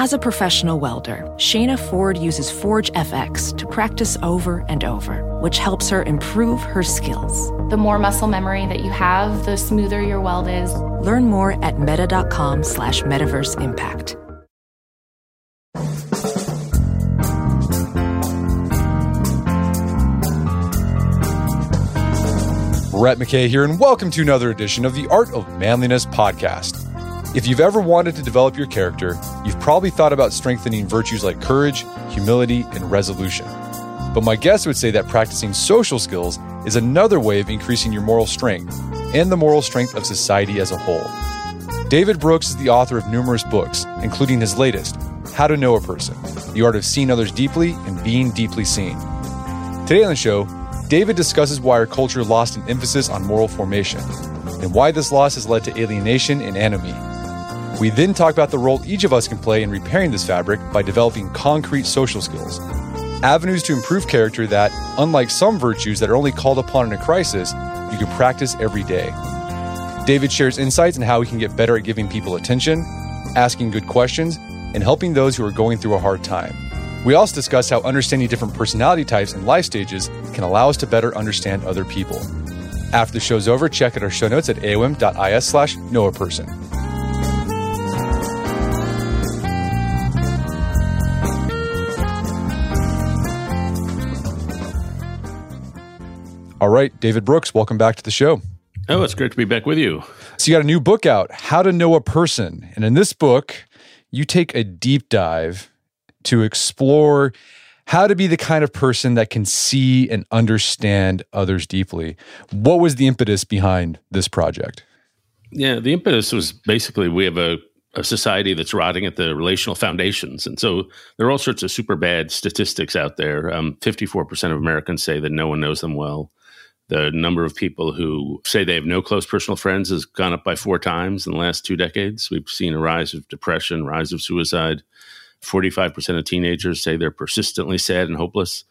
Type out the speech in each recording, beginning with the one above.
As a professional welder, Shayna Ford uses Forge FX to practice over and over, which helps her improve her skills. The more muscle memory that you have, the smoother your weld is. Learn more at meta.com slash metaverse impact. Brett McKay here, and welcome to another edition of the Art of Manliness podcast. If you've ever wanted to develop your character, you've probably thought about strengthening virtues like courage, humility, and resolution. But my guest would say that practicing social skills is another way of increasing your moral strength and the moral strength of society as a whole. David Brooks is the author of numerous books, including his latest, How to Know a Person The Art of Seeing Others Deeply and Being Deeply Seen. Today on the show, David discusses why our culture lost an emphasis on moral formation and why this loss has led to alienation and anomie. We then talk about the role each of us can play in repairing this fabric by developing concrete social skills, avenues to improve character that, unlike some virtues that are only called upon in a crisis, you can practice every day. David shares insights on how we can get better at giving people attention, asking good questions, and helping those who are going through a hard time. We also discuss how understanding different personality types and life stages can allow us to better understand other people. After the show's over, check out our show notes at aom.is slash know All right, David Brooks, welcome back to the show. Oh, it's great to be back with you. So, you got a new book out, How to Know a Person. And in this book, you take a deep dive to explore how to be the kind of person that can see and understand others deeply. What was the impetus behind this project? Yeah, the impetus was basically we have a, a society that's rotting at the relational foundations. And so there are all sorts of super bad statistics out there. Um, 54% of Americans say that no one knows them well. The number of people who say they have no close personal friends has gone up by four times in the last two decades. We've seen a rise of depression, rise of suicide. 45% of teenagers say they're persistently sad and hopeless.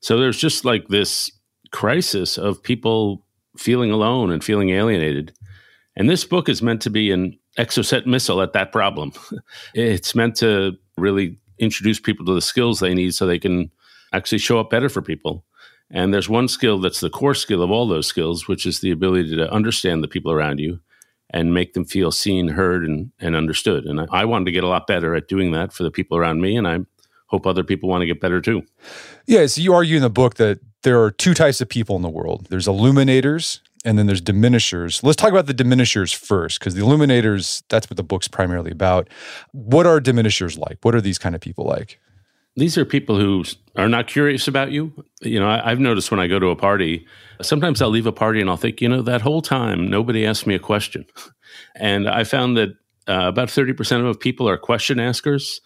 So there's just like this crisis of people feeling alone and feeling alienated. And this book is meant to be an exocet missile at that problem. it's meant to really introduce people to the skills they need so they can actually show up better for people. And there's one skill that's the core skill of all those skills, which is the ability to understand the people around you and make them feel seen, heard, and, and understood. And I, I wanted to get a lot better at doing that for the people around me. And I hope other people want to get better too. Yeah. So you argue in the book that there are two types of people in the world there's illuminators and then there's diminishers. Let's talk about the diminishers first, because the illuminators, that's what the book's primarily about. What are diminishers like? What are these kind of people like? These are people who are not curious about you. You know, I, have noticed when I go to a party, sometimes I'll leave a party and I'll think, you know, that whole time nobody asked me a question. And I found that uh, about 30% of people are question askers,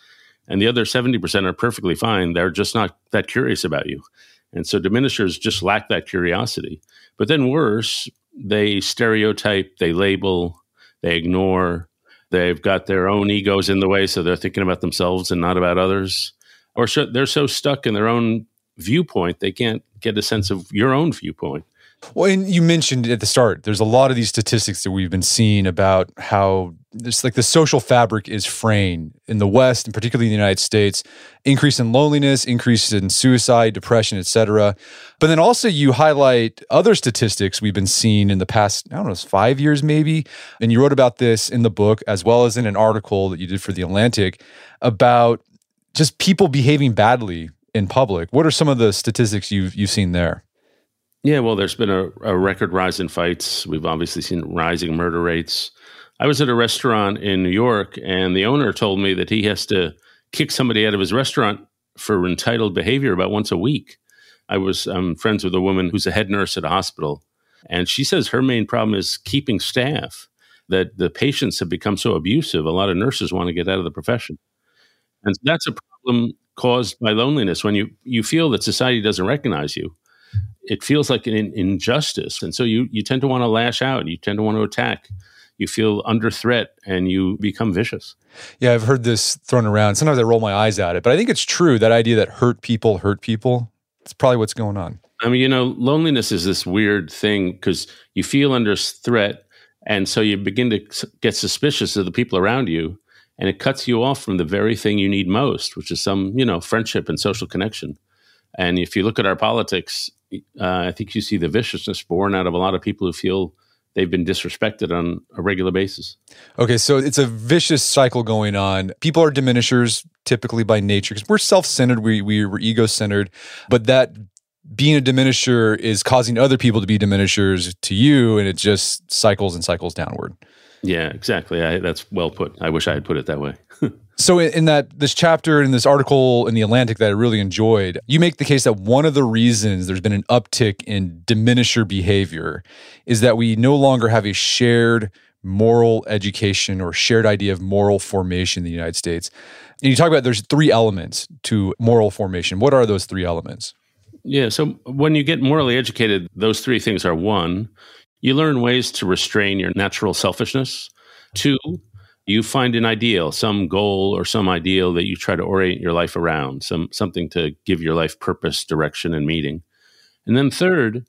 and the other 70% are perfectly fine. They're just not that curious about you. And so diminishers just lack that curiosity. But then worse, they stereotype, they label, they ignore, they've got their own egos in the way, so they're thinking about themselves and not about others or so, they're so stuck in their own viewpoint they can't get a sense of your own viewpoint. Well, and you mentioned at the start, there's a lot of these statistics that we've been seeing about how this like the social fabric is fraying in the West, and particularly in the United States, increase in loneliness, increase in suicide, depression, etc. But then also you highlight other statistics we've been seeing in the past, I don't know, five years maybe. And you wrote about this in the book as well as in an article that you did for the Atlantic about just people behaving badly in public. What are some of the statistics you've you've seen there? Yeah, well, there's been a, a, record rise in fights. We've obviously seen rising murder rates. I was at a restaurant in New York, and the owner told me that he has to kick somebody out of his restaurant for entitled behavior about once a week. I was um, friends with a woman who's a head nurse at a hospital, and she says her main problem is keeping staff. That the patients have become so abusive, a lot of nurses want to get out of the profession. And that's a problem caused by loneliness when you, you feel that society doesn't recognize you. It feels like an injustice. And so you, you tend to want to lash out, you tend to want to attack. You feel under threat and you become vicious. Yeah, I've heard this thrown around. Sometimes I roll my eyes at it, but I think it's true that idea that hurt people hurt people. It's probably what's going on. I mean, you know, loneliness is this weird thing because you feel under threat. And so you begin to get suspicious of the people around you and it cuts you off from the very thing you need most, which is some, you know, friendship and social connection. And if you look at our politics, uh, I think you see the viciousness born out of a lot of people who feel they've been disrespected on a regular basis. Okay, so it's a vicious cycle going on. People are diminishers typically by nature because we're self-centered, we, we we're ego-centered, but that being a diminisher is causing other people to be diminishers to you, and it just cycles and cycles downward. Yeah, exactly. I, that's well put. I wish I had put it that way. so in, that this chapter in this article in the Atlantic that I really enjoyed, you make the case that one of the reasons there's been an uptick in diminisher behavior is that we no longer have a shared moral education or shared idea of moral formation in the United States. And you talk about there's three elements to moral formation. What are those three elements? Yeah, so when you get morally educated, those three things are one, you learn ways to restrain your natural selfishness. Two, you find an ideal, some goal or some ideal that you try to orient your life around, some something to give your life purpose, direction, and meaning. And then third,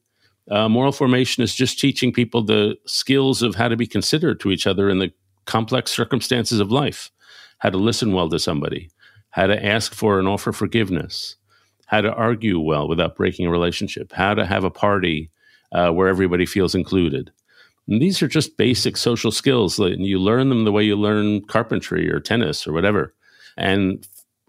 uh, moral formation is just teaching people the skills of how to be considerate to each other in the complex circumstances of life, how to listen well to somebody, how to ask for and offer forgiveness, how to argue well without breaking a relationship, how to have a party uh, where everybody feels included. And these are just basic social skills. And you learn them the way you learn carpentry or tennis or whatever. And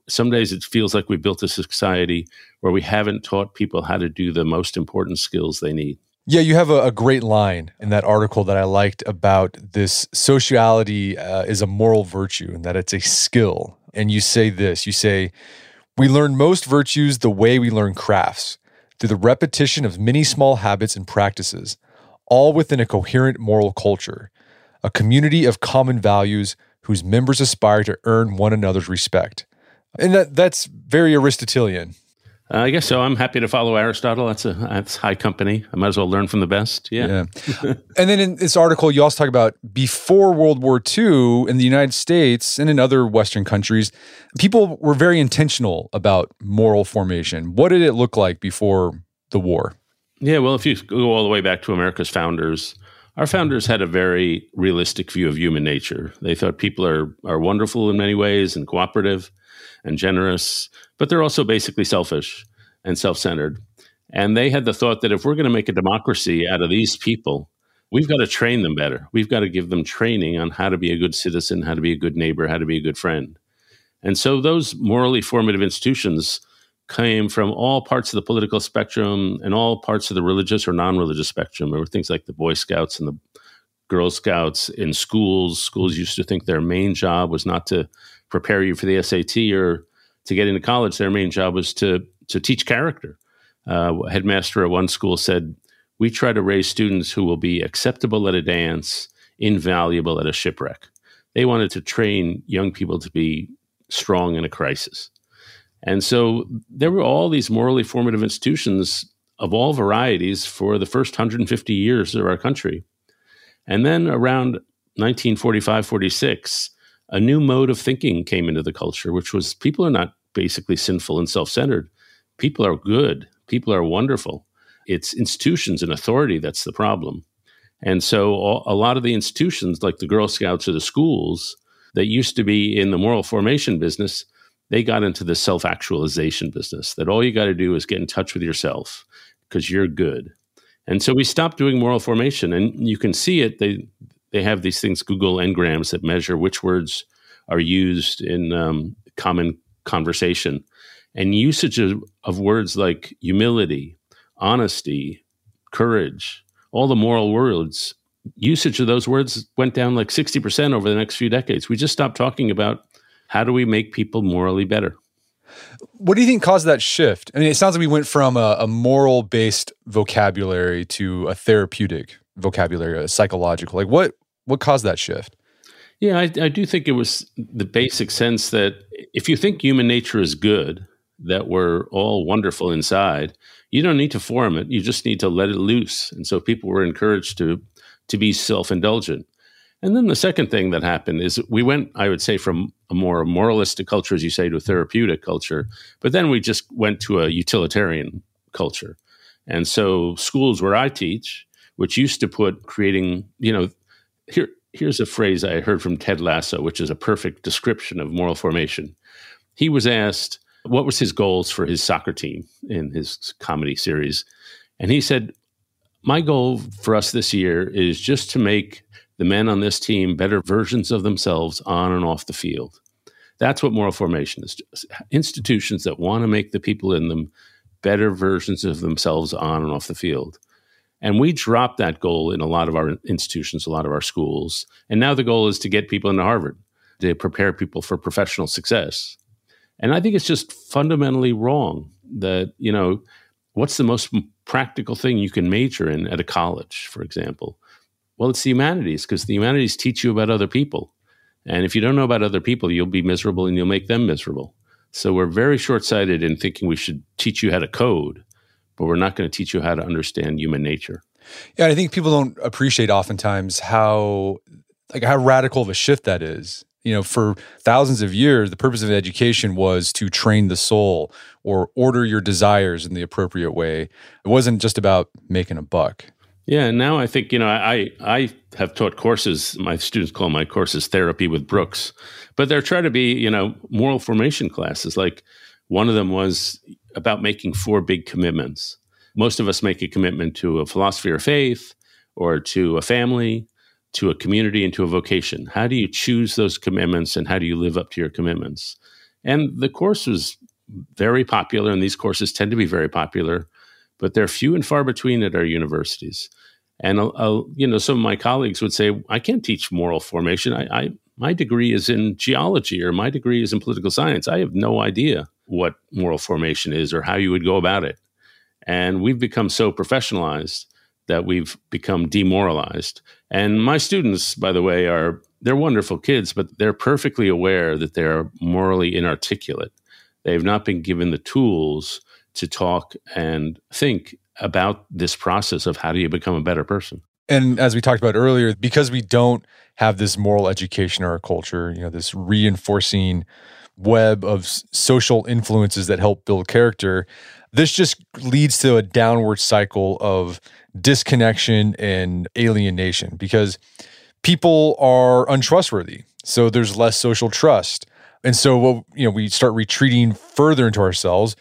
some days it feels like we built a society where we haven't taught people how to do the most important skills they need. Yeah, you have a, a great line in that article that I liked about this sociality uh, is a moral virtue and that it's a skill. And you say this you say, We learn most virtues the way we learn crafts through the repetition of many small habits and practices, all within a coherent moral culture, a community of common values whose members aspire to earn one another's respect. And that, that's very Aristotelian. Uh, I guess so. I'm happy to follow Aristotle. That's a that's high company. I might as well learn from the best. Yeah. yeah. and then in this article, you also talk about before World War II in the United States and in other Western countries, people were very intentional about moral formation. What did it look like before the war? Yeah. Well, if you go all the way back to America's founders, our founders had a very realistic view of human nature. They thought people are are wonderful in many ways and cooperative and generous, but they're also basically selfish and self centered. And they had the thought that if we're going to make a democracy out of these people, we've got to train them better. We've got to give them training on how to be a good citizen, how to be a good neighbor, how to be a good friend. And so those morally formative institutions came from all parts of the political spectrum and all parts of the religious or non religious spectrum. There were things like the Boy Scouts and the Girl Scouts in schools. Schools used to think their main job was not to prepare you for the SAT or to get into college. Their main job was to to teach character. Uh, headmaster at one school said, "We try to raise students who will be acceptable at a dance, invaluable at a shipwreck." They wanted to train young people to be strong in a crisis. And so there were all these morally formative institutions of all varieties for the first 150 years of our country. And then around 1945 46, a new mode of thinking came into the culture, which was people are not basically sinful and self centered. People are good. People are wonderful. It's institutions and authority that's the problem. And so a lot of the institutions, like the Girl Scouts or the schools, that used to be in the moral formation business, they got into the self actualization business that all you got to do is get in touch with yourself because you're good. And so we stopped doing moral formation. And you can see it. They, they have these things, Google Ngrams, that measure which words are used in um, common conversation. And usage of, of words like humility, honesty, courage, all the moral words, usage of those words went down like 60% over the next few decades. We just stopped talking about how do we make people morally better. What do you think caused that shift? I mean, it sounds like we went from a, a moral based vocabulary to a therapeutic vocabulary, a psychological. Like, what what caused that shift? Yeah, I, I, do think it was the basic sense that if you think human nature is good, that we're all wonderful inside, you don't need to form it. You just need to let it loose. And so people were encouraged to to be self-indulgent. And then the second thing that happened is we went, I would say, from a more moralistic culture, as you say, to a therapeutic culture. But then we just went to a utilitarian culture. And so schools where I teach, which used to put creating, you know, here here's a phrase I heard from Ted Lasso, which is a perfect description of moral formation. He was asked what was his goals for his soccer team in his comedy series, and he said, "My goal for us this year is just to make the men on this team better versions of themselves on and off the field." That's what moral formation is. Institutions that want to make the people in them better versions of themselves on and off the field. And we dropped that goal in a lot of our institutions, a lot of our schools. And now the goal is to get people into Harvard, to prepare people for professional success. And I think it's just fundamentally wrong that, you know, what's the most practical thing you can major in at a college, for example? Well, it's the humanities, because the humanities teach you about other people. And if you don't know about other people, you'll be miserable and you'll make them miserable. So we're very short sighted in thinking we should teach you how to code but we're not going to teach you how to understand human nature. Yeah, I think people don't appreciate oftentimes how like how radical of a shift that is. You know, for thousands of years, the purpose of education was to train the soul or order your desires in the appropriate way. It wasn't just about making a buck. Yeah, and now I think you know I I have taught courses. My students call my courses therapy with Brooks, but they're trying to be you know moral formation classes. Like one of them was about making four big commitments. Most of us make a commitment to a philosophy or faith, or to a family, to a community, and to a vocation. How do you choose those commitments and how do you live up to your commitments? And the course was very popular, and these courses tend to be very popular, but they're few and far between at our universities. And uh, uh you know, some of my colleagues would say, "I can't teach moral formation. I, I my degree is in geology, or my degree is in political science. I have no idea." what moral formation is or how you would go about it. And we've become so professionalized that we've become demoralized. And my students, by the way, are they're wonderful kids, but they're perfectly aware that they're morally inarticulate. They've not been given the tools to talk and think about this process of how do you become a better person. And as we talked about earlier, because we don't have this moral education or culture, you know, this reinforcing web of social influences that help build character, this just leads to a downward cycle of disconnection and alienation because people are untrustworthy. So there's less social trust. And so what you know, we start retreating further into ourselves.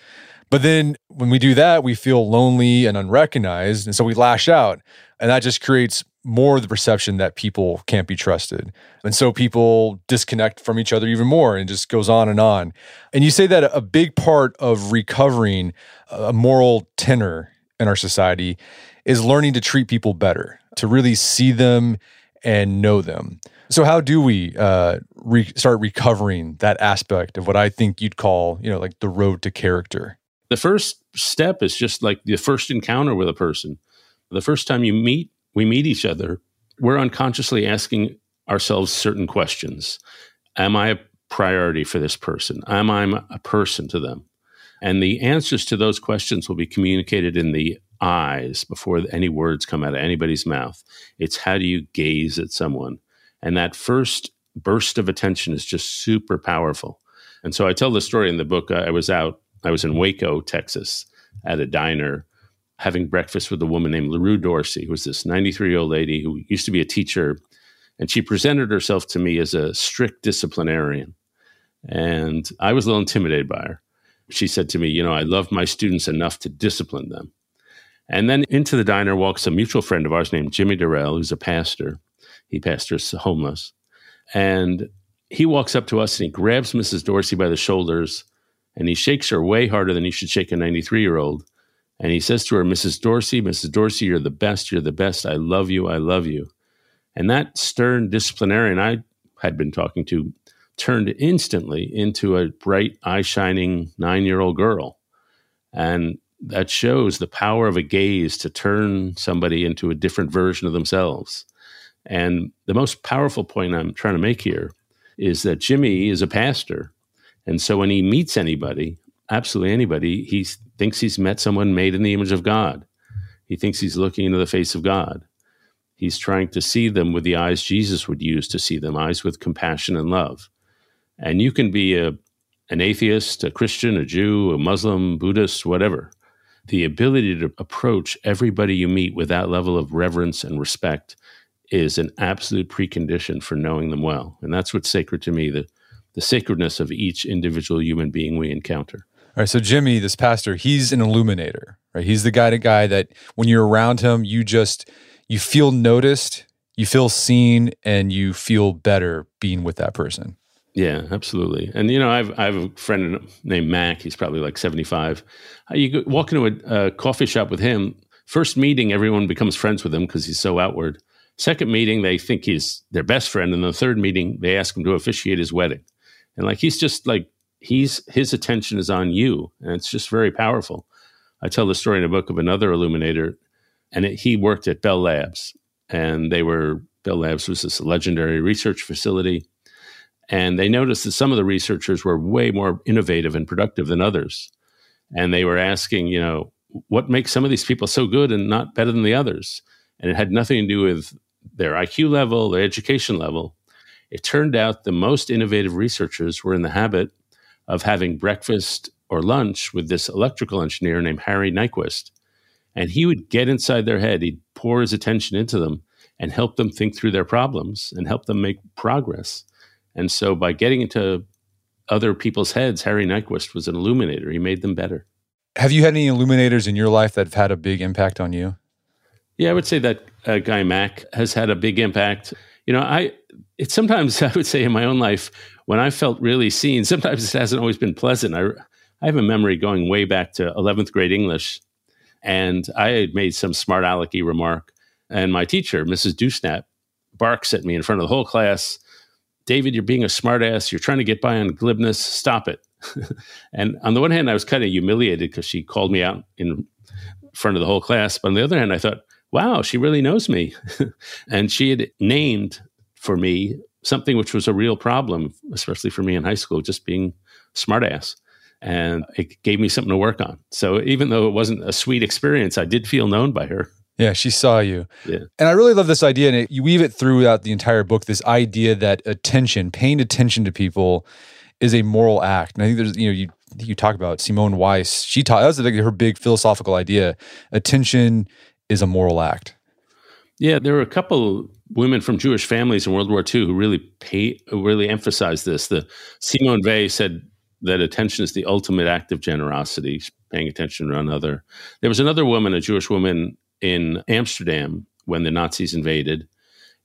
But then when we do that, we feel lonely and unrecognized. And so we lash out. And that just creates more of the perception that people can't be trusted. And so people disconnect from each other even more and just goes on and on. And you say that a big part of recovering a moral tenor in our society is learning to treat people better, to really see them and know them. So how do we uh, re- start recovering that aspect of what I think you'd call, you know, like the road to character? The first step is just like the first encounter with a person. The first time you meet we meet each other, we're unconsciously asking ourselves certain questions. Am I a priority for this person? Am I a person to them? And the answers to those questions will be communicated in the eyes before any words come out of anybody's mouth. It's how do you gaze at someone? And that first burst of attention is just super powerful. And so I tell the story in the book. Uh, I was out, I was in Waco, Texas, at a diner having breakfast with a woman named LaRue Dorsey, who was this 93 year old lady who used to be a teacher. And she presented herself to me as a strict disciplinarian. And I was a little intimidated by her. She said to me, You know, I love my students enough to discipline them. And then into the diner walks a mutual friend of ours named Jimmy Dorrell, who's a pastor. He pastors homeless. And he walks up to us and he grabs Mrs. Dorsey by the shoulders and he shakes her way harder than he should shake a 93 year old. And he says to her, Mrs. Dorsey, Mrs. Dorsey, you're the best. You're the best. I love you. I love you. And that stern disciplinarian I had been talking to turned instantly into a bright, eye shining nine year old girl. And that shows the power of a gaze to turn somebody into a different version of themselves. And the most powerful point I'm trying to make here is that Jimmy is a pastor And so when he meets anybody, absolutely anybody, he thinks he's met someone made in the image of God. He thinks he's looking into the face of God. He's trying to see them with the eyes Jesus would use to see them, eyes with compassion and love. And you can be a, an atheist, a Christian, a Jew, a Muslim, Buddhist, whatever. The ability to approach everybody you meet with that level of reverence and respect is an absolute precondition for knowing them well. And that's what's sacred to me the, the sacredness of each individual human being we encounter. All right, so Jimmy, this pastor, he's an illuminator, right? He's the guy to guy that when you're around him, you just you feel noticed, you feel seen, and you feel better being with that person. Yeah, absolutely. And you know, I've I have a friend named Mac. He's probably like seventy five. Uh, you go, walk into a, a coffee shop with him. First meeting, everyone becomes friends with him because he's so outward. Second meeting, they think he's their best friend, and the third meeting, they ask him to officiate his wedding. And like he's just like he's his attention is on you, and it's just very powerful. I tell the story in a book of another illuminator and it, he worked at Bell Labs, and they were Bell Labs was this legendary research facility, and they noticed that some of the researchers were way more innovative and productive than others, and they were asking, you know, what makes some of these people so good and not better than the others, and it had nothing to do with their IQ level, their education level. It turned out the most innovative researchers were in the habit of having breakfast or lunch with this electrical engineer named Harry Nyquist and he would get inside their head, he'd pour his attention into them and help them think through their problems and help them make progress. And so by getting into other people's heads, Harry Nyquist was an illuminator. He made them better. Have you had any illuminators in your life that have had a big impact on you? Yeah, I would say that uh, guy Mac has had a big impact. You know, I it's sometimes I would say in my own life when I felt really seen. Sometimes it hasn't always been pleasant. I I have a memory going way back to 11th grade English and I had made some smart alecky remark. And my teacher, Mrs. Dewsnap, barks at me in front of the whole class David, you're being a smartass. You're trying to get by on glibness. Stop it. and on the one hand, I was kind of humiliated because she called me out in front of the whole class. But on the other hand, I thought, wow, she really knows me. and she had named for me something which was a real problem, especially for me in high school, just being smartass and it gave me something to work on. So even though it wasn't a sweet experience, I did feel known by her. Yeah, she saw you. Yeah. And I really love this idea. And it, you weave it throughout the entire book this idea that attention, paying attention to people, is a moral act. And I think there's, you know, you you talk about Simone Weiss. She taught that was like her big philosophical idea. Attention is a moral act. Yeah, there were a couple women from Jewish families in World War II who really pay, really emphasized this. The Simone Weil said that attention is the ultimate act of generosity, paying attention to another. There was another woman, a Jewish woman in Amsterdam when the Nazis invaded,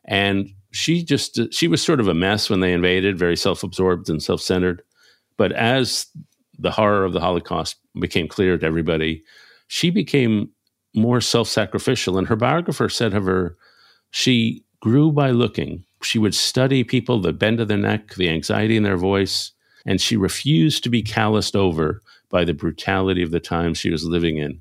and she just she was sort of a mess when they invaded, very self-absorbed and self-centered. But as the horror of the Holocaust became clear to everybody, she became more self-sacrificial. And her biographer said of her, she grew by looking. She would study people, the bend of their neck, the anxiety in their voice, and she refused to be calloused over by the brutality of the times she was living in.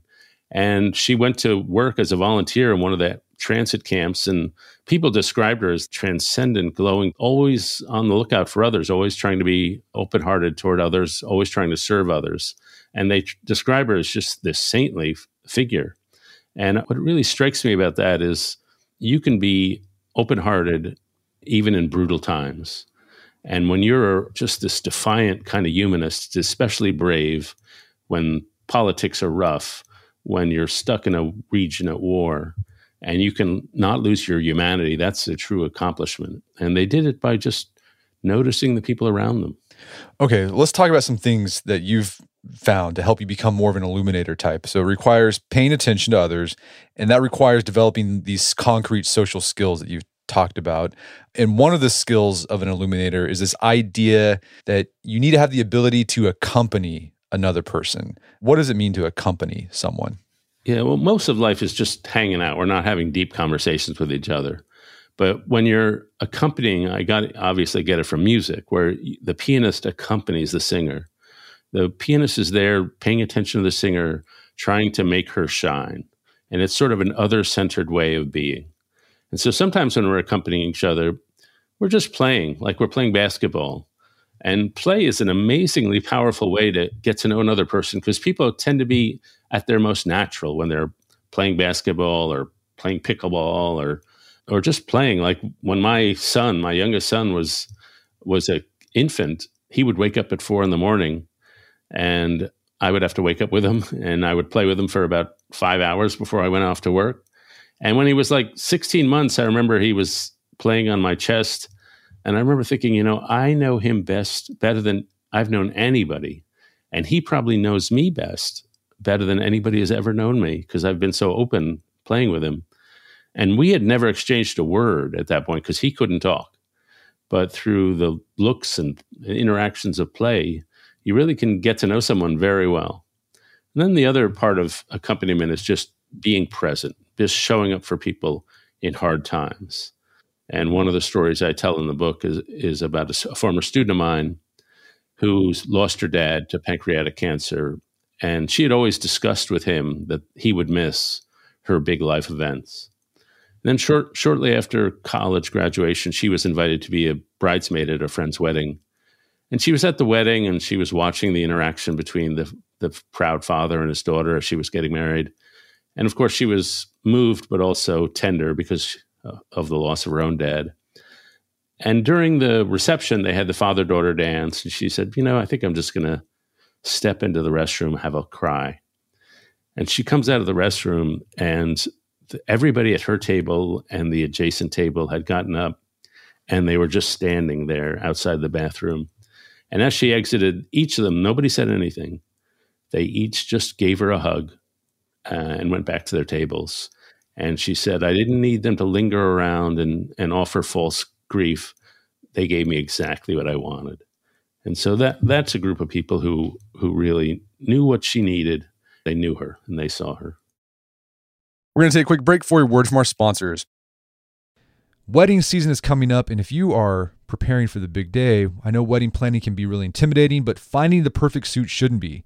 And she went to work as a volunteer in one of the transit camps, and people described her as transcendent, glowing, always on the lookout for others, always trying to be open hearted toward others, always trying to serve others. And they describe her as just this saintly figure. And what really strikes me about that is you can be open hearted even in brutal times. And when you're just this defiant kind of humanist, especially brave when politics are rough, when you're stuck in a region at war, and you can not lose your humanity, that's a true accomplishment. And they did it by just noticing the people around them. Okay, let's talk about some things that you've found to help you become more of an illuminator type. So it requires paying attention to others, and that requires developing these concrete social skills that you've talked about. And one of the skills of an illuminator is this idea that you need to have the ability to accompany another person. What does it mean to accompany someone? Yeah, well, most of life is just hanging out. We're not having deep conversations with each other. But when you're accompanying, I got obviously get it from music, where the pianist accompanies the singer. The pianist is there paying attention to the singer, trying to make her shine. And it's sort of an other centered way of being. And so sometimes when we're accompanying each other, we're just playing, like we're playing basketball. And play is an amazingly powerful way to get to know another person because people tend to be at their most natural when they're playing basketball or playing pickleball or or just playing. Like when my son, my youngest son, was was a infant, he would wake up at four in the morning, and I would have to wake up with him, and I would play with him for about five hours before I went off to work. And when he was like 16 months, I remember he was playing on my chest. And I remember thinking, you know, I know him best, better than I've known anybody. And he probably knows me best, better than anybody has ever known me because I've been so open playing with him. And we had never exchanged a word at that point because he couldn't talk. But through the looks and interactions of play, you really can get to know someone very well. And then the other part of accompaniment is just being present, just showing up for people in hard times. And one of the stories I tell in the book is, is about a, a former student of mine who's lost her dad to pancreatic cancer. And she had always discussed with him that he would miss her big life events. And then, short, shortly after college graduation, she was invited to be a bridesmaid at a friend's wedding. And she was at the wedding and she was watching the interaction between the, the proud father and his daughter as she was getting married. And of course, she was moved, but also tender because uh, of the loss of her own dad. And during the reception, they had the father daughter dance. And she said, You know, I think I'm just going to step into the restroom, have a cry. And she comes out of the restroom, and everybody at her table and the adjacent table had gotten up and they were just standing there outside the bathroom. And as she exited, each of them, nobody said anything. They each just gave her a hug uh, and went back to their tables. And she said, I didn't need them to linger around and, and offer false grief. They gave me exactly what I wanted. And so that that's a group of people who who really knew what she needed. They knew her and they saw her. We're going to take a quick break for a word from our sponsors. Wedding season is coming up, and if you are preparing for the big day, I know wedding planning can be really intimidating, but finding the perfect suit shouldn't be.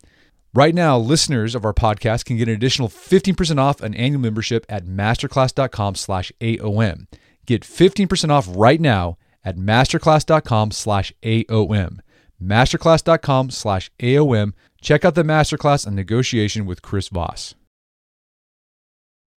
Right now, listeners of our podcast can get an additional 15% off an annual membership at masterclass.com slash AOM. Get 15% off right now at masterclass.com slash AOM. Masterclass.com slash AOM Check out the masterclass on negotiation with Chris Voss.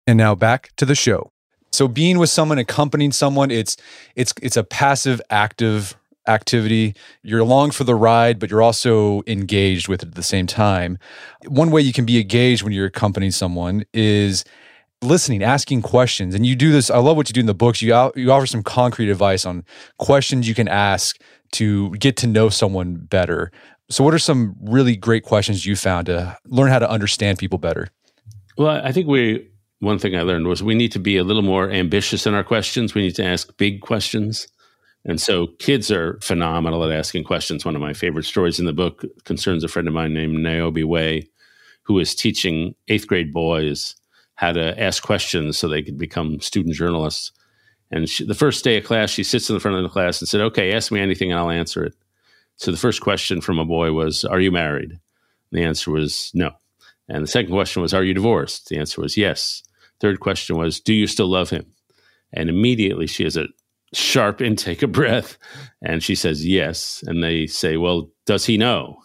And now back to the show. So being with someone, accompanying someone, it's it's it's a passive active activity. You're along for the ride, but you're also engaged with it at the same time. One way you can be engaged when you're accompanying someone is listening, asking questions. And you do this. I love what you do in the books. You you offer some concrete advice on questions you can ask to get to know someone better. So, what are some really great questions you found to learn how to understand people better? Well, I think we one thing I learned was we need to be a little more ambitious in our questions. We need to ask big questions. And so kids are phenomenal at asking questions. One of my favorite stories in the book concerns a friend of mine named Naomi Way, who is teaching eighth grade boys how to ask questions so they could become student journalists. And she, the first day of class, she sits in the front of the class and said, Okay, ask me anything and I'll answer it. So the first question from a boy was, Are you married? And the answer was no. And the second question was, Are you divorced? The answer was yes. Third question was, Do you still love him? And immediately she has a sharp intake of breath and she says yes. And they say, Well, does he know?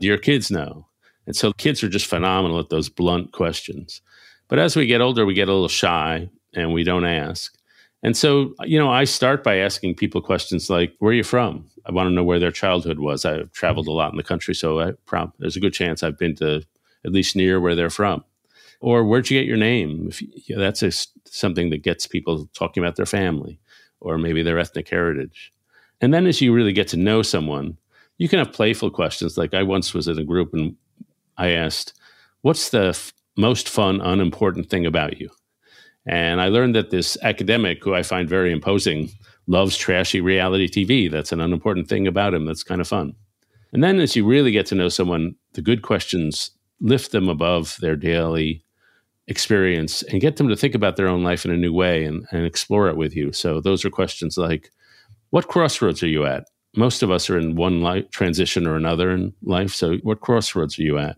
Do your kids know? And so kids are just phenomenal at those blunt questions. But as we get older, we get a little shy and we don't ask. And so, you know, I start by asking people questions like, Where are you from? I want to know where their childhood was. I've traveled a lot in the country, so I, there's a good chance I've been to at least near where they're from. Or where'd you get your name? If you, that's a, something that gets people talking about their family or maybe their ethnic heritage. And then as you really get to know someone, you can have playful questions. Like I once was in a group and I asked, What's the f- most fun, unimportant thing about you? And I learned that this academic, who I find very imposing, loves trashy reality TV. That's an unimportant thing about him that's kind of fun. And then as you really get to know someone, the good questions lift them above their daily experience and get them to think about their own life in a new way and, and explore it with you. So those are questions like, what crossroads are you at? Most of us are in one life transition or another in life. So what crossroads are you at?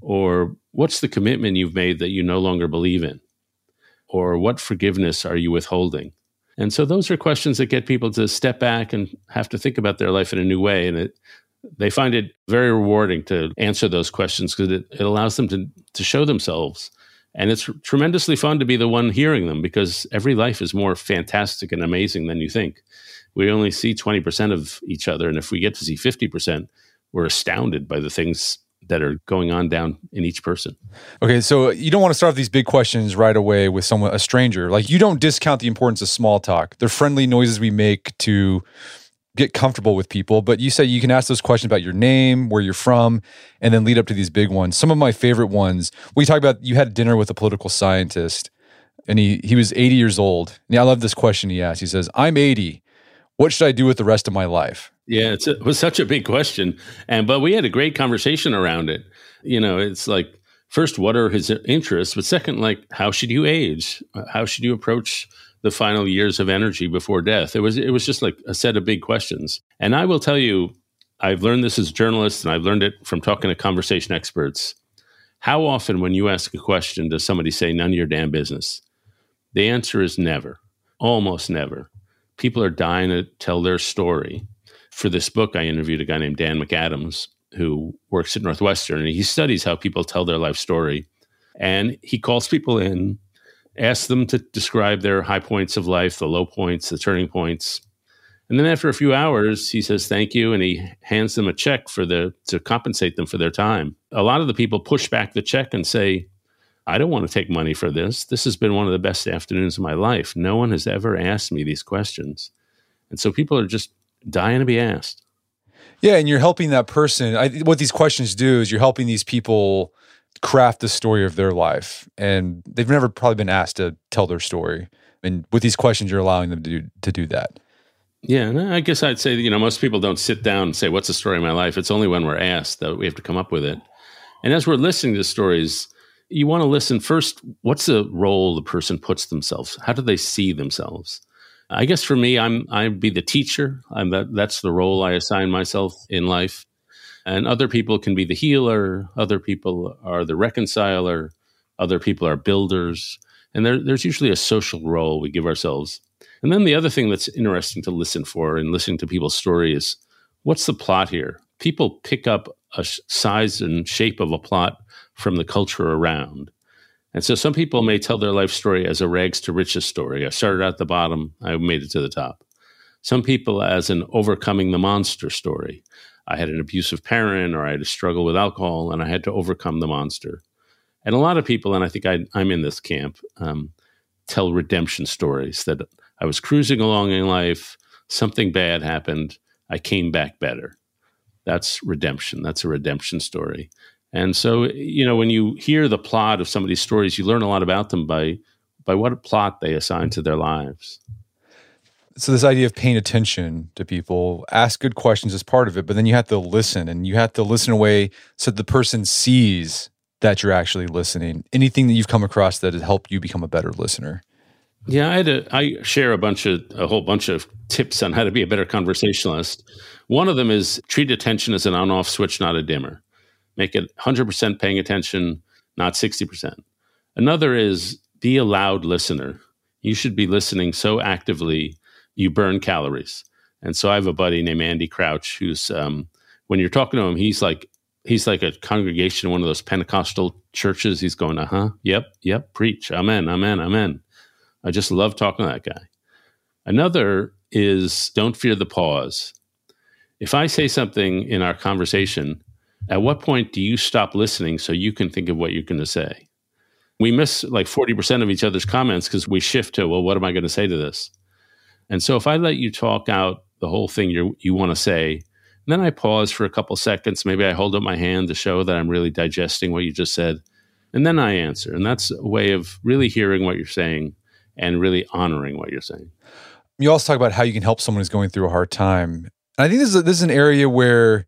Or what's the commitment you've made that you no longer believe in? Or what forgiveness are you withholding? And so those are questions that get people to step back and have to think about their life in a new way. And it, they find it very rewarding to answer those questions because it, it allows them to, to show themselves. And it's tremendously fun to be the one hearing them because every life is more fantastic and amazing than you think. We only see 20% of each other. And if we get to see 50%, we're astounded by the things that are going on down in each person. Okay, so you don't want to start off these big questions right away with someone a stranger. Like you don't discount the importance of small talk. They're friendly noises we make to get comfortable with people, but you say you can ask those questions about your name, where you're from, and then lead up to these big ones. Some of my favorite ones, we talk about you had dinner with a political scientist and he he was 80 years old. And I love this question he asked. He says, "I'm 80. What should I do with the rest of my life?" Yeah, a, it was such a big question, and but we had a great conversation around it. You know, it's like first, what are his interests, but second, like how should you age? How should you approach the final years of energy before death? It was it was just like a set of big questions, and I will tell you, I've learned this as a journalist, and I've learned it from talking to conversation experts. How often, when you ask a question, does somebody say, none of your damn business? The answer is never, almost never. People are dying to tell their story. For this book, I interviewed a guy named Dan McAdams who works at Northwestern and he studies how people tell their life story. And he calls people in, asks them to describe their high points of life, the low points, the turning points. And then after a few hours, he says thank you and he hands them a check for the to compensate them for their time. A lot of the people push back the check and say, I don't want to take money for this. This has been one of the best afternoons of my life. No one has ever asked me these questions. And so people are just dying to be asked. Yeah, and you're helping that person. I, what these questions do is you're helping these people craft the story of their life, and they've never probably been asked to tell their story. And with these questions, you're allowing them to do to do that. Yeah, I guess I'd say you know most people don't sit down and say what's the story of my life. It's only when we're asked that we have to come up with it. And as we're listening to stories, you want to listen first. What's the role the person puts themselves? How do they see themselves? I guess for me, I'm I'd be the teacher. I'm that that's the role I assign myself in life. And other people can be the healer. Other people are the reconciler. Other people are builders. And there, there's usually a social role we give ourselves. And then the other thing that's interesting to listen for and listening to people's story is what's the plot here? People pick up a size and shape of a plot from the culture around. And so some people may tell their life story as a rags to riches story. I started at the bottom, I made it to the top. Some people as an overcoming the monster story. I had an abusive parent or I had a struggle with alcohol and I had to overcome the monster. And a lot of people, and I think I, am in this camp, um, tell redemption stories that I was cruising along in life, something bad happened, I came back better. That's redemption. That's a redemption story. And so, you know, when you hear the plot of some of these stories, you learn a lot about them by by what plot they assign to their lives. So this idea of paying attention to people, ask good questions is part of it, but then you have to listen and you have to listen away so the person sees that you're actually listening. Anything that you've come across that has helped you become a better listener? Yeah, I had a, I share a bunch of a whole bunch of tips on how to be a better conversationalist. One of them is treat attention as an on-off switch, not a dimmer make it 100% paying attention, not 60%. Another is be a loud listener. You should be listening so actively you burn calories. And so I have a buddy named Andy Crouch who's um, when you're talking to him, he's like he's like a congregation one of those Pentecostal churches. He's going, uh huh, yep, yep, preach, amen, amen, amen. I just love talking to that guy. Another is don't fear the pause. If I say something in our conversation at what point do you stop listening so you can think of what you're going to say? We miss like 40% of each other's comments because we shift to, well, what am I going to say to this? And so if I let you talk out the whole thing you you want to say, then I pause for a couple seconds. Maybe I hold up my hand to show that I'm really digesting what you just said. And then I answer. And that's a way of really hearing what you're saying and really honoring what you're saying. You also talk about how you can help someone who's going through a hard time. And I think this is, a, this is an area where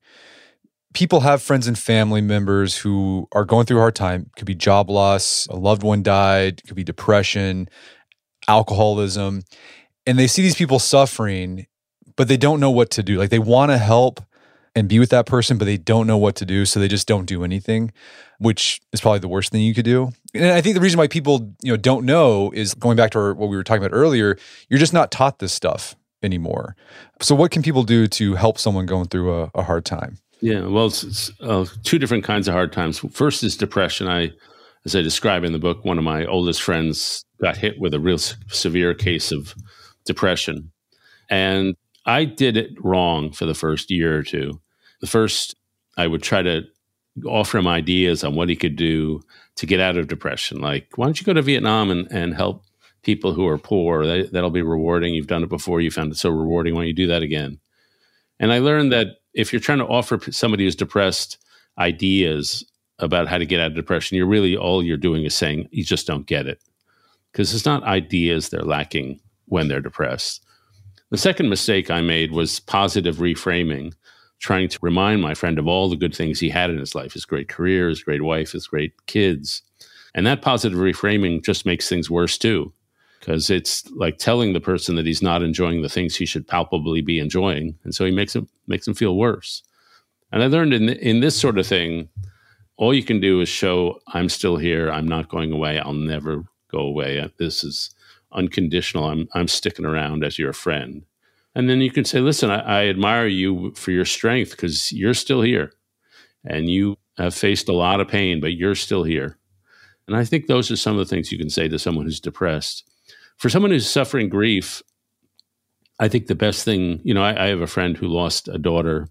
people have friends and family members who are going through a hard time. It could be job loss, a loved one died, it could be depression, alcoholism. And they see these people suffering, but they don't know what to do. Like they want to help and be with that person, but they don't know what to do. So they just don't do anything, which is probably the worst thing you could do. And I think the reason why people, you know, don't know is going back to our, what we were talking about earlier, you're just not taught this stuff anymore. So what can people do to help someone going through a, a hard time? Yeah, well, it's, it's uh, two different kinds of hard times. First is depression. I, as I describe in the book, one of my oldest friends got hit with a real severe case of depression, and I did it wrong for the first year or two. The first, I would try to offer him ideas on what he could do to get out of depression. Like, why don't you go to Vietnam and, and help people who are poor? That, that'll be rewarding. You've done it before. You found it so rewarding. Why don't you do that again? And I learned that if you're trying to offer somebody who's depressed ideas about how to get out of depression, you're really all you're doing is saying you just don't get it. Because it's not ideas they're lacking when they're depressed. The second mistake I made was positive reframing, trying to remind my friend of all the good things he had in his life his great career, his great wife, his great kids. And that positive reframing just makes things worse too because it's like telling the person that he's not enjoying the things he should palpably be enjoying, and so he makes him makes him feel worse. And I learned in in this sort of thing, all you can do is show I'm still here. I'm not going away. I'll never go away. This is unconditional. I'm I'm sticking around as your friend. And then you can say, listen, I, I admire you for your strength because you're still here, and you have faced a lot of pain, but you're still here. And I think those are some of the things you can say to someone who's depressed. For someone who's suffering grief, I think the best thing, you know, I, I have a friend who lost a daughter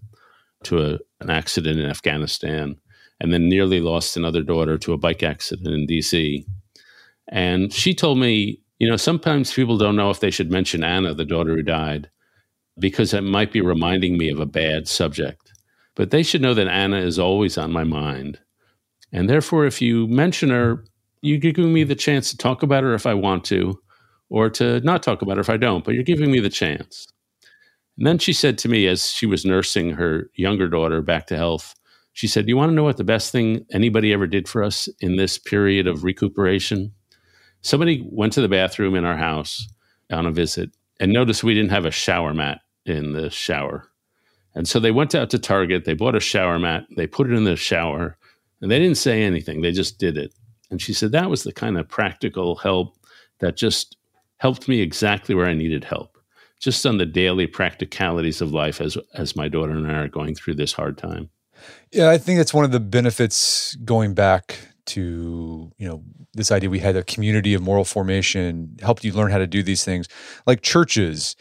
to a, an accident in Afghanistan and then nearly lost another daughter to a bike accident in DC. And she told me, you know, sometimes people don't know if they should mention Anna, the daughter who died, because it might be reminding me of a bad subject. But they should know that Anna is always on my mind. And therefore, if you mention her, you're giving me the chance to talk about her if I want to, or to not talk about her if I don't, but you're giving me the chance. And then she said to me as she was nursing her younger daughter back to health, she said, You want to know what the best thing anybody ever did for us in this period of recuperation? Somebody went to the bathroom in our house on a visit and noticed we didn't have a shower mat in the shower. And so they went out to Target, they bought a shower mat, they put it in the shower, and they didn't say anything. They just did it. And she said that was the kind of practical help that just helped me exactly where I needed help, just on the daily practicalities of life as as my daughter and I are going through this hard time. Yeah, I think that's one of the benefits going back to, you know, this idea we had a community of moral formation helped you learn how to do these things. Like churches,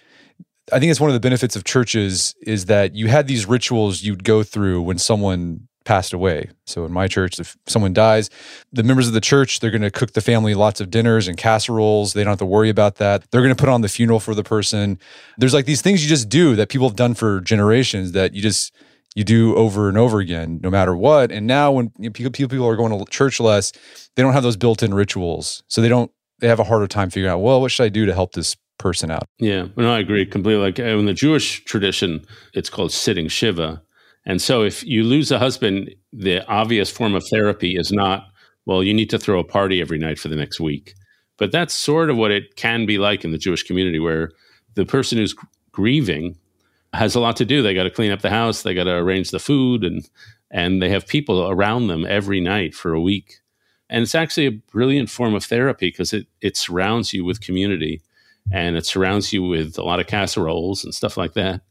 I think it's one of the benefits of churches is that you had these rituals you'd go through when someone passed away. So in my church, if someone dies, the members of the church, they're going to cook the family lots of dinners and casseroles. They don't have to worry about that. They're going to put on the funeral for the person. There's like these things you just do that people have done for generations that you just you do over and over again, no matter what. And now when you know, people, people are going to church less, they don't have those built-in rituals, so they don't. They have a harder time figuring out. Well, what should I do to help this person out? Yeah, no, I agree completely. Like uh, in the Jewish tradition, it's called sitting shiva, and so if you lose a husband, the obvious form of therapy is not well, you need to throw a party every night for the next week. But that's sort of what it can be like in the Jewish community, where the person who's grieving has a lot to do. They got to clean up the house, they got to arrange the food, and and they have people around them every night for a week. And it's actually a brilliant form of therapy because it it surrounds you with community, and it surrounds you with a lot of casseroles and stuff like that.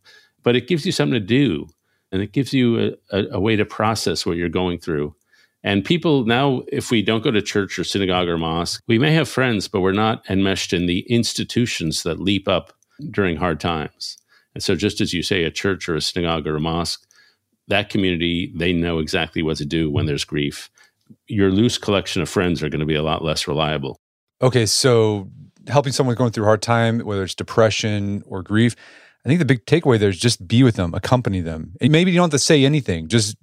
But it gives you something to do, and it gives you a, a, a way to process what you're going through. And people now, if we don't go to church or synagogue or mosque, we may have friends, but we're not enmeshed in the institutions that leap up during hard times. And so, just as you say, a church or a synagogue or a mosque, that community, they know exactly what to do when there's grief. Your loose collection of friends are going to be a lot less reliable. Okay, so helping someone going through a hard time, whether it's depression or grief, I think the big takeaway there is just be with them, accompany them. And maybe you don't have to say anything, just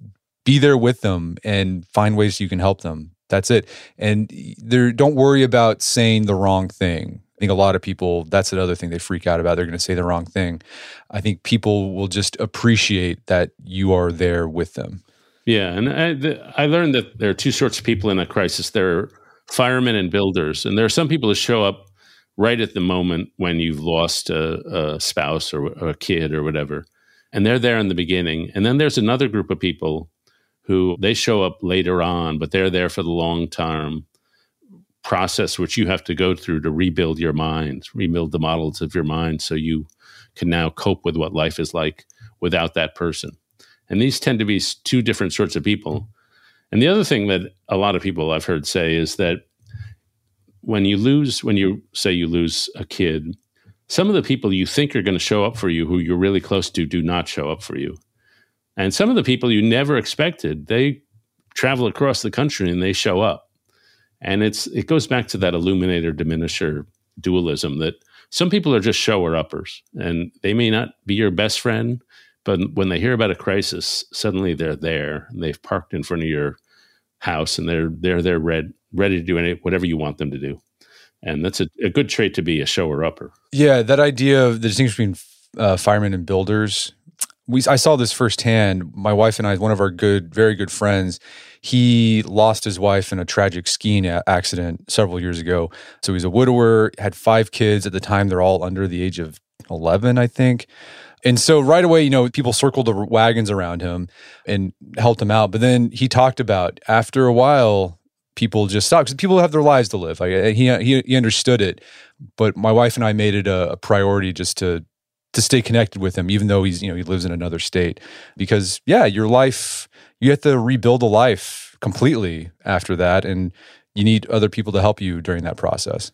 be there with them and find ways you can help them. That's it. And there don't worry about saying the wrong thing think a lot of people, that's another thing they freak out about. They're going to say the wrong thing. I think people will just appreciate that you are there with them. Yeah. And I, the, I learned that there are two sorts of people in a crisis there are firemen and builders. And there are some people who show up right at the moment when you've lost a, a spouse or, or a kid or whatever. And they're there in the beginning. And then there's another group of people who they show up later on, but they're there for the long term process which you have to go through to rebuild your mind, rebuild the models of your mind so you can now cope with what life is like without that person. And these tend to be two different sorts of people. And the other thing that a lot of people I've heard say is that when you lose, when you say you lose a kid, some of the people you think are going to show up for you, who you're really close to, do not show up for you. And some of the people you never expected, they travel across the country and they show up. And it's it goes back to that illuminator diminisher dualism that some people are just shower uppers and they may not be your best friend, but when they hear about a crisis, suddenly they're there and they've parked in front of your house and they're they're they're red, ready to do any, whatever you want them to do. And that's a, a good trait to be a shower upper. Yeah, that idea of the distinction between uh, firemen and builders. We I saw this firsthand. My wife and I, one of our good, very good friends, he lost his wife in a tragic skiing accident several years ago. So he's a widower, had five kids at the time. They're all under the age of 11, I think. And so right away, you know, people circled the wagons around him and helped him out. But then he talked about after a while, people just stopped because people have their lives to live. Like he, he he understood it, but my wife and I made it a, a priority just to to stay connected with him, even though he's you know he lives in another state. Because yeah, your life you have to rebuild a life completely after that, and you need other people to help you during that process.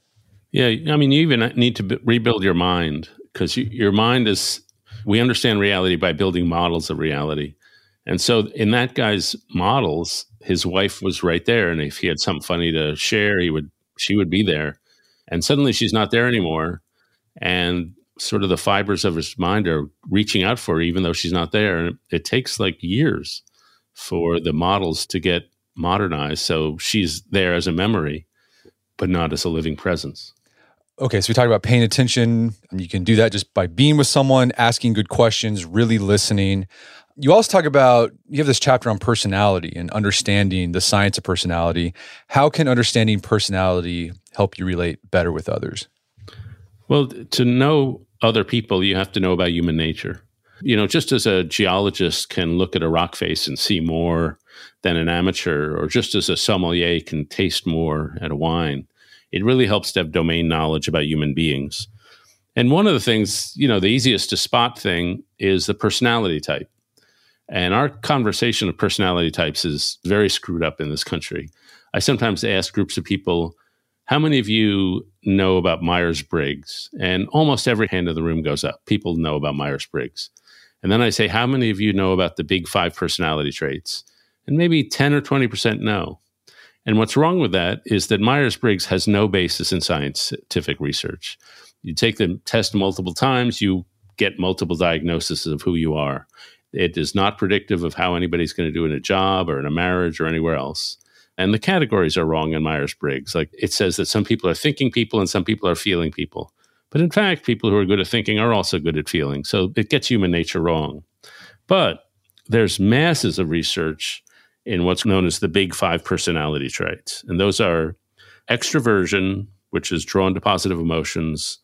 Yeah, I mean, you even need to b- rebuild your mind because you, your mind is we understand reality by building models of reality. And so in that guy's models, his wife was right there. And if he had something funny to share, he would she would be there. And suddenly she's not there anymore. And sort of the fibers of his mind are reaching out for her, even though she's not there. And it takes like years for the models to get modernized. So she's there as a memory, but not as a living presence. Okay, so we talked about paying attention. You can do that just by being with someone, asking good questions, really listening. You also talk about you have this chapter on personality and understanding the science of personality. How can understanding personality help you relate better with others? Well, to know other people, you have to know about human nature. You know, just as a geologist can look at a rock face and see more than an amateur, or just as a sommelier can taste more at a wine, it really helps to have domain knowledge about human beings. And one of the things, you know, the easiest to spot thing is the personality type. And our conversation of personality types is very screwed up in this country. I sometimes ask groups of people, how many of you know about Myers Briggs? And almost every hand in the room goes up. People know about Myers Briggs. And then I say, how many of you know about the big five personality traits? And maybe 10 or 20% know. And what's wrong with that is that Myers Briggs has no basis in scientific research. You take the test multiple times, you get multiple diagnoses of who you are. It is not predictive of how anybody's going to do in a job or in a marriage or anywhere else. And the categories are wrong in Myers Briggs. Like it says that some people are thinking people and some people are feeling people. But in fact, people who are good at thinking are also good at feeling. So it gets human nature wrong. But there's masses of research in what's known as the big five personality traits. And those are extroversion, which is drawn to positive emotions,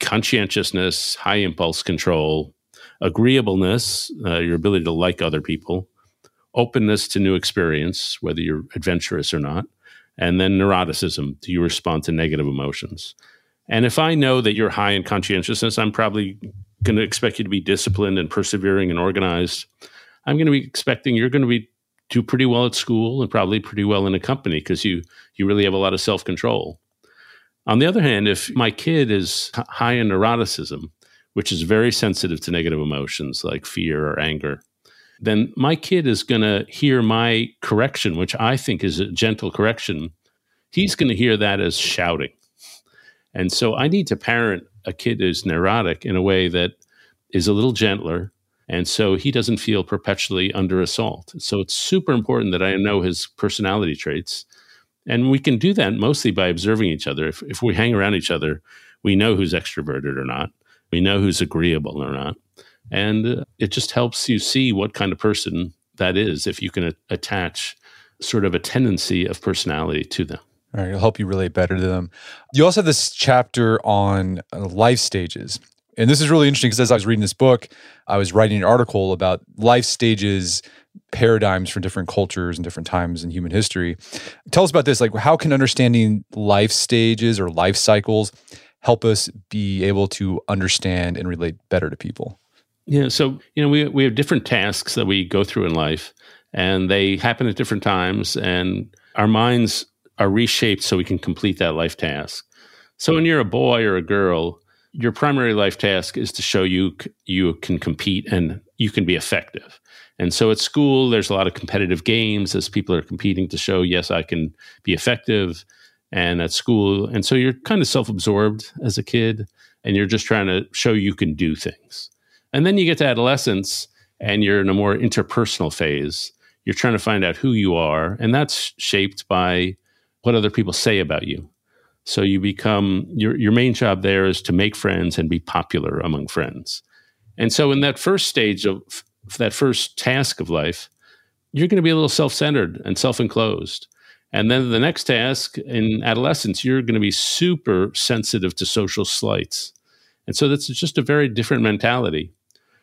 conscientiousness, high impulse control, agreeableness, uh, your ability to like other people, openness to new experience, whether you're adventurous or not, and then neuroticism, do you respond to negative emotions? And if I know that you're high in conscientiousness, I'm probably going to expect you to be disciplined and persevering and organized. I'm going to be expecting you're going to be do pretty well at school and probably pretty well in a company because you you really have a lot of self control. On the other hand, if my kid is high in neuroticism, which is very sensitive to negative emotions like fear or anger, then my kid is going to hear my correction, which I think is a gentle correction. He's going to hear that as shouting. And so I need to parent a kid who's neurotic in a way that is a little gentler and so he doesn't feel perpetually under assault. So it's super important that I know his personality traits. And we can do that mostly by observing each other. If, if we hang around each other, we know who's extroverted or not, we know who's agreeable or not. And it just helps you see what kind of person that is if you can a- attach sort of a tendency of personality to them. All right, it'll help you relate better to them. You also have this chapter on uh, life stages. And this is really interesting because as I was reading this book, I was writing an article about life stages, paradigms for different cultures and different times in human history. Tell us about this. Like, how can understanding life stages or life cycles help us be able to understand and relate better to people? Yeah. So, you know, we, we have different tasks that we go through in life, and they happen at different times, and our minds are reshaped so we can complete that life task. So, when you're a boy or a girl, your primary life task is to show you you can compete and you can be effective. And so at school, there's a lot of competitive games as people are competing to show, yes, I can be effective. And at school, and so you're kind of self absorbed as a kid, and you're just trying to show you can do things. And then you get to adolescence, and you're in a more interpersonal phase. You're trying to find out who you are, and that's shaped by what other people say about you. So you become your your main job there is to make friends and be popular among friends. And so in that first stage of that first task of life, you're going to be a little self-centered and self-enclosed. And then the next task in adolescence, you're going to be super sensitive to social slights. And so that's just a very different mentality.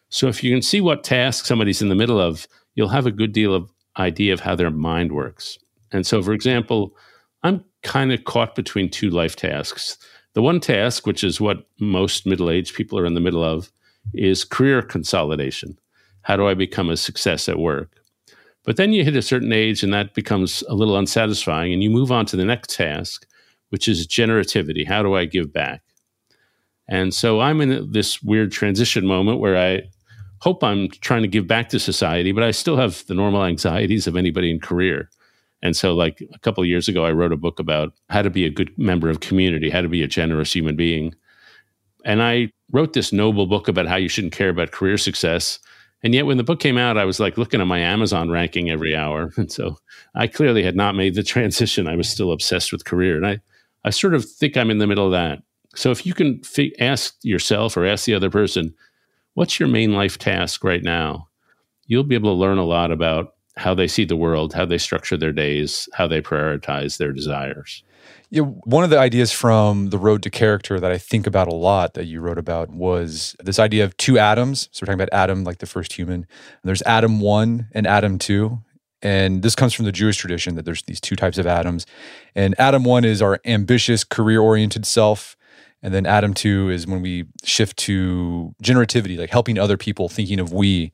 So if you can see what task somebody's in the middle of, you'll have a good deal of idea of how their mind works. And so, for example, I'm kind of caught between two life tasks. The one task, which is what most middle aged people are in the middle of, is career consolidation. How do I become a success at work? But then you hit a certain age and that becomes a little unsatisfying, and you move on to the next task, which is generativity. How do I give back? And so I'm in this weird transition moment where I hope I'm trying to give back to society, but I still have the normal anxieties of anybody in career. And so, like a couple years ago, I wrote a book about how to be a good member of community, how to be a generous human being. And I wrote this noble book about how you shouldn't care about career success. And yet, when the book came out, I was like looking at my Amazon ranking every hour. And so I clearly had not made the transition. I was still obsessed with career. And I, I sort of think I'm in the middle of that. So if you can ask yourself or ask the other person, what's your main life task right now? You'll be able to learn a lot about how they see the world, how they structure their days, how they prioritize their desires. Yeah, one of the ideas from the road to character that I think about a lot that you wrote about was this idea of two Adams. So we're talking about Adam, like the first human. There's Adam one and Adam two. And this comes from the Jewish tradition that there's these two types of Adams. And Adam one is our ambitious, career oriented self. And then Adam 2 is when we shift to generativity, like helping other people, thinking of we.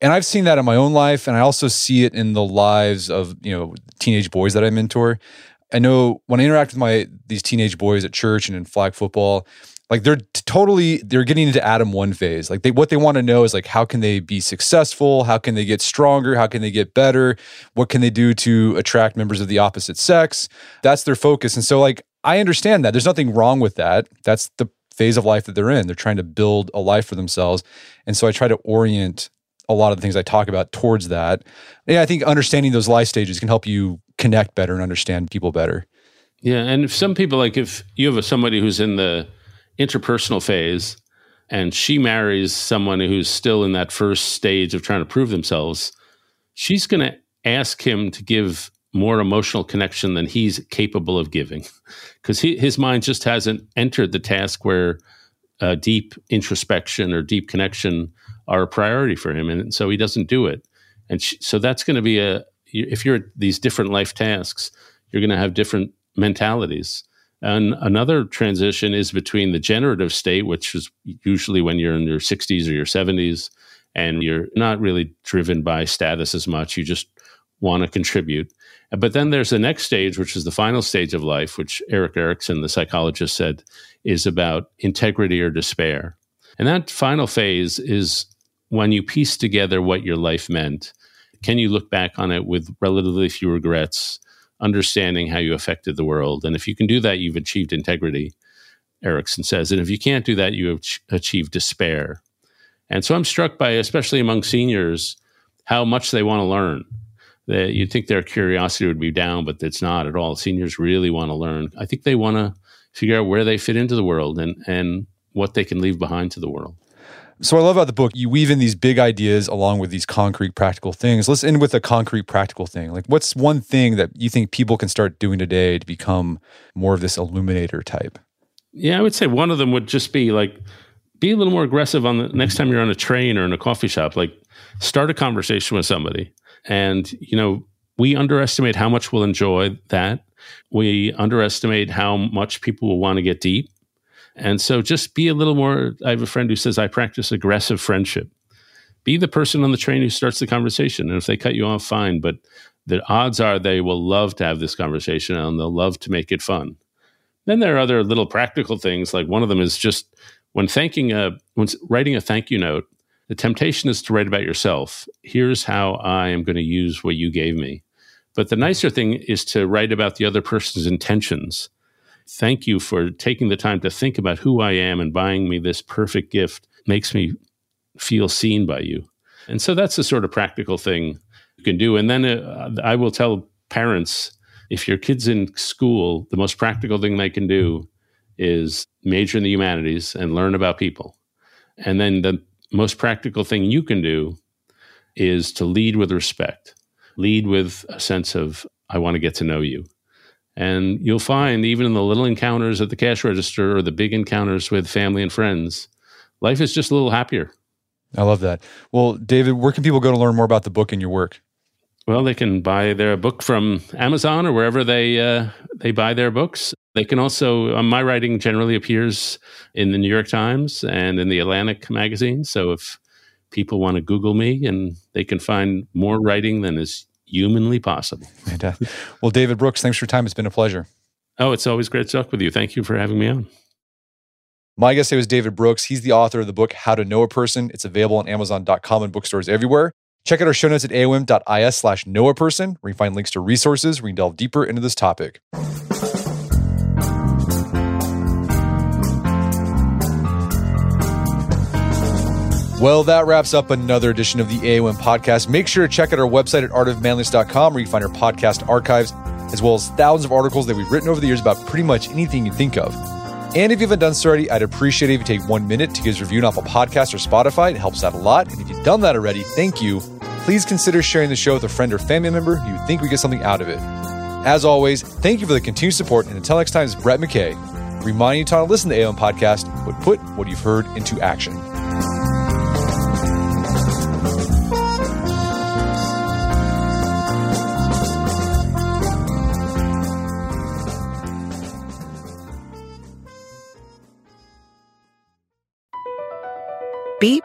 And I've seen that in my own life. And I also see it in the lives of, you know, teenage boys that I mentor. I know when I interact with my these teenage boys at church and in flag football, like they're totally they're getting into Adam 1 phase. Like they what they want to know is like how can they be successful? How can they get stronger? How can they get better? What can they do to attract members of the opposite sex? That's their focus. And so like I understand that. There's nothing wrong with that. That's the phase of life that they're in. They're trying to build a life for themselves. And so I try to orient a lot of the things I talk about towards that. Yeah, I think understanding those life stages can help you connect better and understand people better. Yeah, and if some people like if you have somebody who's in the interpersonal phase and she marries someone who's still in that first stage of trying to prove themselves, she's going to ask him to give more emotional connection than he's capable of giving. Because his mind just hasn't entered the task where uh, deep introspection or deep connection are a priority for him and so he doesn't do it. And so that's going to be a if you're at these different life tasks you're going to have different mentalities. And another transition is between the generative state which is usually when you're in your 60s or your 70s and you're not really driven by status as much. You just want to contribute but then there's the next stage, which is the final stage of life, which Erik Erikson, the psychologist, said is about integrity or despair. And that final phase is when you piece together what your life meant. Can you look back on it with relatively few regrets, understanding how you affected the world? And if you can do that, you've achieved integrity, Erikson says. And if you can't do that, you have achieved despair. And so I'm struck by, especially among seniors, how much they want to learn that you'd think their curiosity would be down, but it's not at all. Seniors really want to learn. I think they want to figure out where they fit into the world and and what they can leave behind to the world. So I love about the book. You weave in these big ideas along with these concrete practical things. Let's end with a concrete practical thing. Like what's one thing that you think people can start doing today to become more of this illuminator type? Yeah, I would say one of them would just be like be a little more aggressive on the next time you're on a train or in a coffee shop. Like start a conversation with somebody and, you know, we underestimate how much we'll enjoy that. We underestimate how much people will want to get deep. And so just be a little more. I have a friend who says, I practice aggressive friendship. Be the person on the train who starts the conversation. And if they cut you off, fine. But the odds are they will love to have this conversation and they'll love to make it fun. Then there are other little practical things. Like one of them is just when thanking a, when writing a thank you note, the temptation is to write about yourself. Here's how I am going to use what you gave me. But the nicer thing is to write about the other person's intentions. Thank you for taking the time to think about who I am and buying me this perfect gift. Makes me feel seen by you. And so that's the sort of practical thing you can do. And then uh, I will tell parents if your kid's in school, the most practical thing they can do is major in the humanities and learn about people. And then the most practical thing you can do is to lead with respect, lead with a sense of, I want to get to know you. And you'll find, even in the little encounters at the cash register or the big encounters with family and friends, life is just a little happier. I love that. Well, David, where can people go to learn more about the book and your work? Well, they can buy their book from Amazon or wherever they uh, they buy their books. They can also uh, my writing generally appears in the New York Times and in the Atlantic magazine. So if people want to Google me, and they can find more writing than is humanly possible. well, David Brooks, thanks for your time. It's been a pleasure. Oh, it's always great to talk with you. Thank you for having me on. My guest today was David Brooks. He's the author of the book How to Know a Person. It's available on Amazon.com and bookstores everywhere. Check out our show notes at aom.is slash know a person, where you can find links to resources where you can delve deeper into this topic. Well, that wraps up another edition of the AOM podcast. Make sure to check out our website at artofmanliness.com where you find our podcast archives, as well as thousands of articles that we've written over the years about pretty much anything you think of. And if you haven't done so already, I'd appreciate it if you take one minute to give us a review on Apple Podcast or Spotify. It helps out a lot. And if you've done that already, thank you. Please consider sharing the show with a friend or family member who you think we get something out of it. As always, thank you for the continued support. And until next time, it's Brett McKay, reminding you to listen to the AOM podcast, but put what you've heard into action.